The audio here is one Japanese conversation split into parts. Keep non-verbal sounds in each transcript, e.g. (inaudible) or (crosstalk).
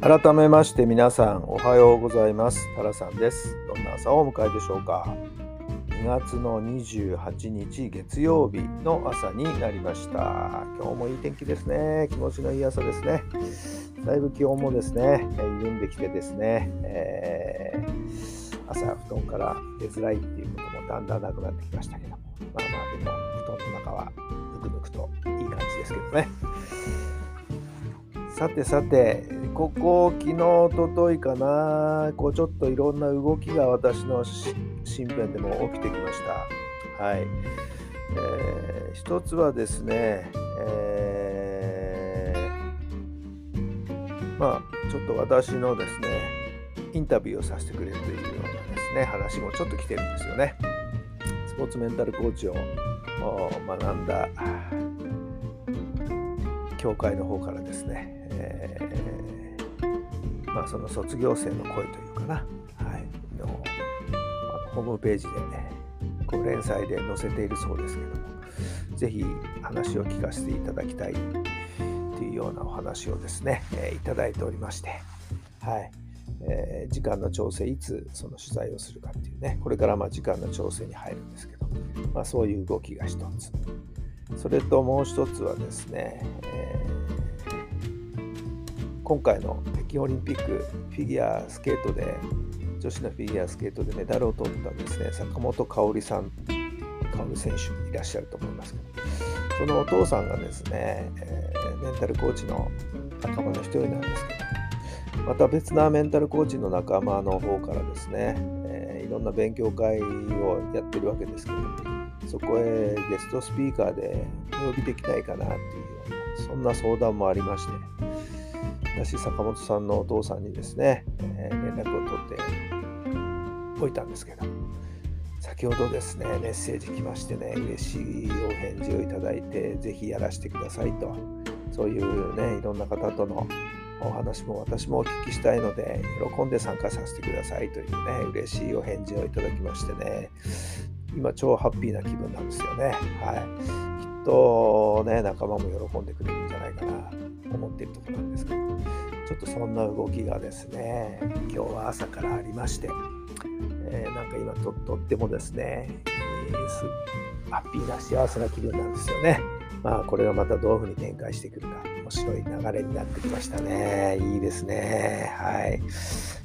改めまして皆さんおはようございます。タラさんです。どんな朝をお迎えでしょうか。2月の28日月曜日の朝になりました。今日もいい天気ですね。気持ちのいい朝ですね。だいぶ気温もですね緩んできてですね、えー、朝布団から出づらいっていうこともだんだんなくなってきましたけども。まあまあでも布団の中はぬくぬくといい感じですけどね。さてさて、ここ、昨日、おとといかな、こうちょっといろんな動きが私の身辺でも起きてきました。はい。えー、一つはですね、えー、まあ、ちょっと私のですね、インタビューをさせてくれるというようなですね、話もちょっと来てるんですよね。スポーツメンタルコーチを学んだ教会の方からですね、えー、まあ、その卒業生の声というかな、はい、のホームページで、ね、こう連載で載せているそうですけども、ぜひ話を聞かせていただきたいというようなお話をですね、えー、いただいておりまして、はい。えー、時間の調整、いつその取材をするかっていうね、これからま時間の調整に入るんですけど、まあ、そういう動きが一つ。それともう一つはですね、えー、今回の北京オリンピックフィギュアスケートで女子のフィギュアスケートでメダルを取ったですね坂本花織さん香織選手いらっしゃると思いますけどそのお父さんがですね、えー、メンタルコーチの仲間の一人なんですけどまた別なメンタルコーチの仲間の方からですね、えー、いろんな勉強会をやってるわけですけどそこへゲストスピーカーでお呼びできないかなっていう、そんな相談もありまして、私、坂本さんのお父さんにですね、えー、連絡を取っておいたんですけど、先ほどですね、メッセージ来ましてね、嬉しいお返事をいただいて、ぜひやらせてくださいと、そういうね、いろんな方とのお話も私もお聞きしたいので、喜んで参加させてくださいというね、嬉しいお返事をいただきましてね、今超ハッピーな気分なんですよね。はい。とね、仲間も喜んでくれるんじゃないかなと思っているところなんですけど、ちょっとそんな動きがですね、今日は朝からありまして、えー、なんか今ととってもですね、えー、ハッピーな幸せな気分なんですよね。まあこれがまたどういうふうに展開してくるか面白い流れになってきましたね。いいですね。はい。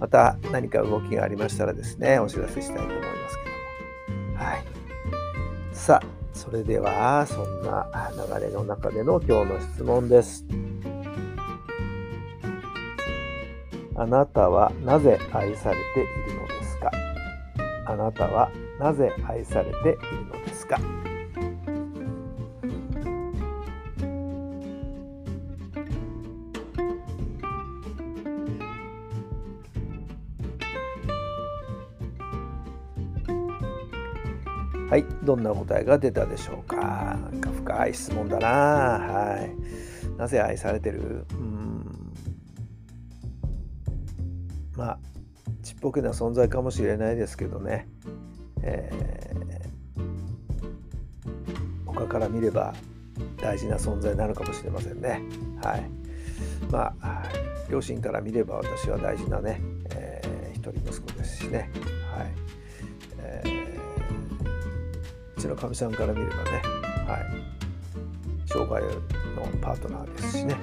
また何か動きがありましたらですね、お知らせしたいと思いますけども。はい。さあ、それでは、そんな流れの中での今日の質問です。あなたはなぜ愛されているのですか？あなたはなぜ愛されているのですか？はい、どんな答えが出たでしょうか？なんか深い質問だな。はい。なぜ愛されてる？うん。まあ、ちっぽけな存在かもしれないですけどね。えー、他から見れば大事な存在なのかもしれませんね。はい。まあ、両親から見れば私は大事なね、えー、一人息子ですしね。ちのかみさんから見ればね、はい、障害のパートナーですしね、はい。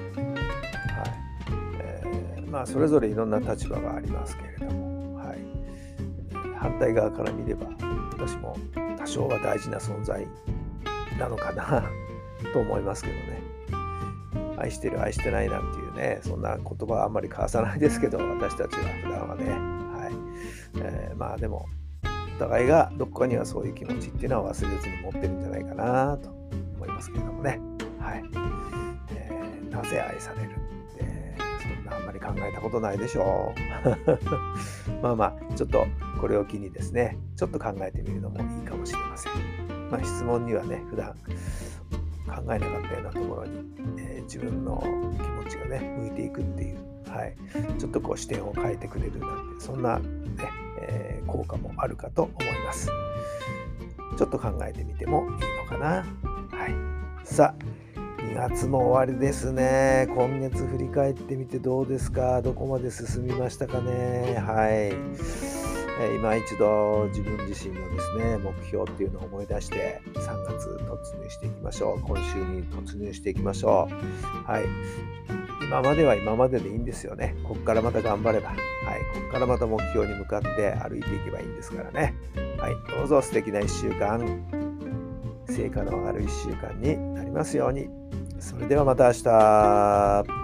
えー、まあ、それぞれいろんな立場がありますけれども、はい、反対側から見れば私も多少は大事な存在なのかな (laughs) と思いますけどね。愛してる愛してないなんていうねそんな言葉はあんまり交わさないですけど私たちは普段はね。はい、えー、まあでもお互いがどこかにはそういう気持ちっていうのは忘れずに持ってるんじゃないかなと思いますけれどもね。はいえー。なぜ愛されるってそんなあんまり考えたことないでしょう (laughs) まあまあちょっとこれを機にですねちょっと考えてみるのもいいかもしれませんまあ質問にはね普段考えなかったようなところに、えー、自分の気持ちがね向いていくっていう、はい、ちょっとこう視点を変えてくれるなんてそんな、ねえー、効果もあるかと思います。ちょっと考えてみてもいいのかな。はい。さあ2月も終わりですね。今月振り返ってみてどうですか？どこまで進みましたかね？はい。え今一度自分自身のですね目標っていうのを思い出して3月突入していきましょう。今週に突入していきましょう。はい。今までは今まででいいんですよね。ここからまた頑張れば。はい。ここからまた目標に向かって歩いていけばいいんですからね。はい。どうぞ素敵な1週間。成果の上がる1週間になりますように。それではまた明日。